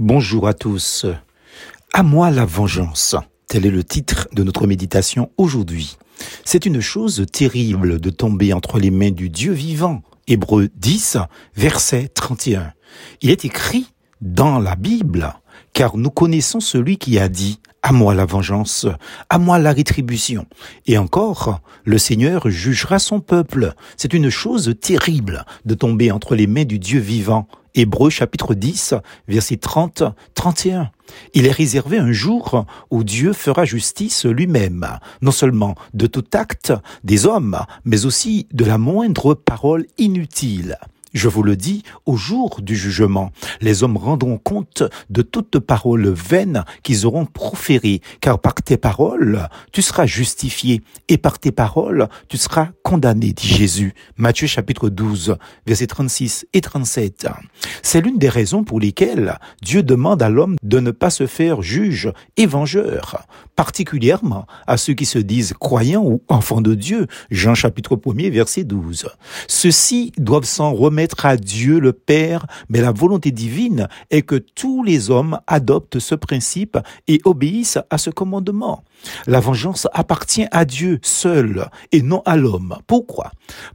Bonjour à tous. À moi la vengeance. Tel est le titre de notre méditation aujourd'hui. C'est une chose terrible de tomber entre les mains du Dieu vivant. Hébreu 10, verset 31. Il est écrit dans la Bible, car nous connaissons celui qui a dit à moi la vengeance, à moi la rétribution. Et encore, le Seigneur jugera son peuple. C'est une chose terrible de tomber entre les mains du Dieu vivant. Hébreu chapitre 10, verset 30, 31. Il est réservé un jour où Dieu fera justice lui-même, non seulement de tout acte des hommes, mais aussi de la moindre parole inutile. Je vous le dis, au jour du jugement, les hommes rendront compte de toutes paroles vaines qu'ils auront proférées, car par tes paroles, tu seras justifié, et par tes paroles, tu seras condamné, dit Jésus. Matthieu chapitre 12, versets 36 et 37. C'est l'une des raisons pour lesquelles Dieu demande à l'homme de ne pas se faire juge et vengeur, particulièrement à ceux qui se disent croyants ou enfants de Dieu. Jean chapitre 1 verset 12. Ceux-ci doivent s'en remettre à Dieu le Père, mais la volonté divine est que tous les hommes adoptent ce principe et obéissent à ce commandement. La vengeance appartient à Dieu seul et non à l'homme. Pourquoi?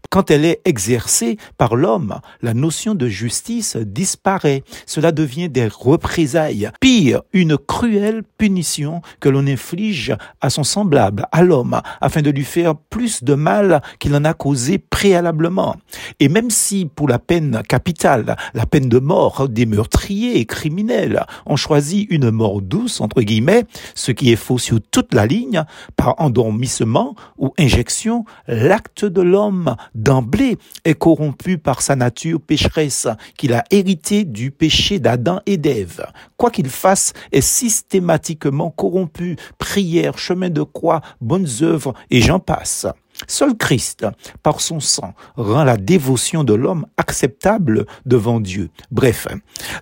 Quand elle est exercée par l'homme, la notion de justice disparaît. Cela devient des représailles. Pire, une cruelle punition que l'on inflige à son semblable, à l'homme, afin de lui faire plus de mal qu'il en a causé préalablement. Et même si pour la peine capitale, la peine de mort des meurtriers et criminels, on choisit une mort douce, entre guillemets, ce qui est faux sur toute la ligne, par endormissement ou injection, l'acte de l'homme d'emblée est corrompu par sa nature pécheresse, qu'il a hérité du péché d'Adam et d'Ève. Quoi qu'il fasse est systématiquement corrompu. Prière, chemin de croix, bonnes œuvres et j'en passe. Seul Christ, par son sang, rend la dévotion de l'homme acceptable devant Dieu. Bref,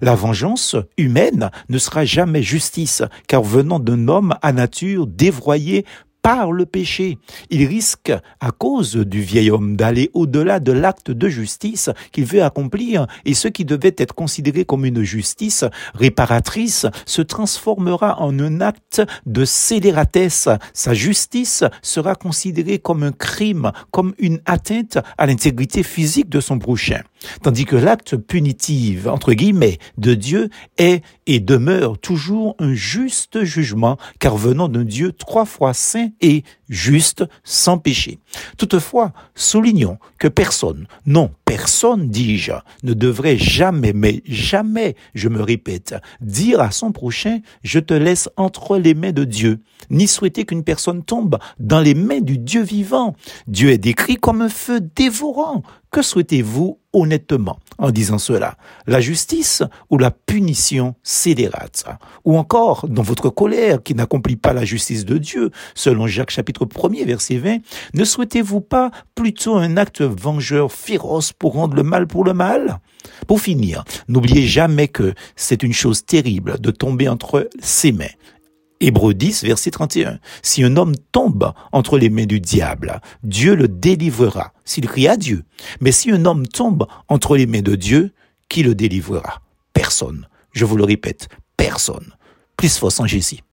la vengeance humaine ne sera jamais justice, car venant d'un homme à nature dévoyée par le péché. Il risque, à cause du vieil homme, d'aller au-delà de l'acte de justice qu'il veut accomplir et ce qui devait être considéré comme une justice réparatrice se transformera en un acte de scélératesse. Sa justice sera considérée comme un crime, comme une atteinte à l'intégrité physique de son prochain. Tandis que l'acte punitif, entre guillemets, de Dieu est et demeure toujours un juste jugement, car venant d'un Dieu trois fois saint et juste, sans péché. Toutefois, soulignons que personne, non, personne, dis-je, ne devrait jamais, mais jamais, je me répète, dire à son prochain, je te laisse entre les mains de Dieu, ni souhaiter qu'une personne tombe dans les mains du Dieu vivant. Dieu est décrit comme un feu dévorant. Que souhaitez-vous honnêtement en disant cela? La justice ou la punition scélérate? Ou encore, dans votre colère qui n'accomplit pas la justice de Dieu, selon Jacques chapitre 1er verset 20, ne souhaitez-vous pas plutôt un acte vengeur féroce pour rendre le mal pour le mal? Pour finir, n'oubliez jamais que c'est une chose terrible de tomber entre ses mains. Hébreu 10, verset 31. Si un homme tombe entre les mains du diable, Dieu le délivrera s'il crie à Dieu. Mais si un homme tombe entre les mains de Dieu, qui le délivrera? Personne. Je vous le répète, personne. Plus force en Jésus.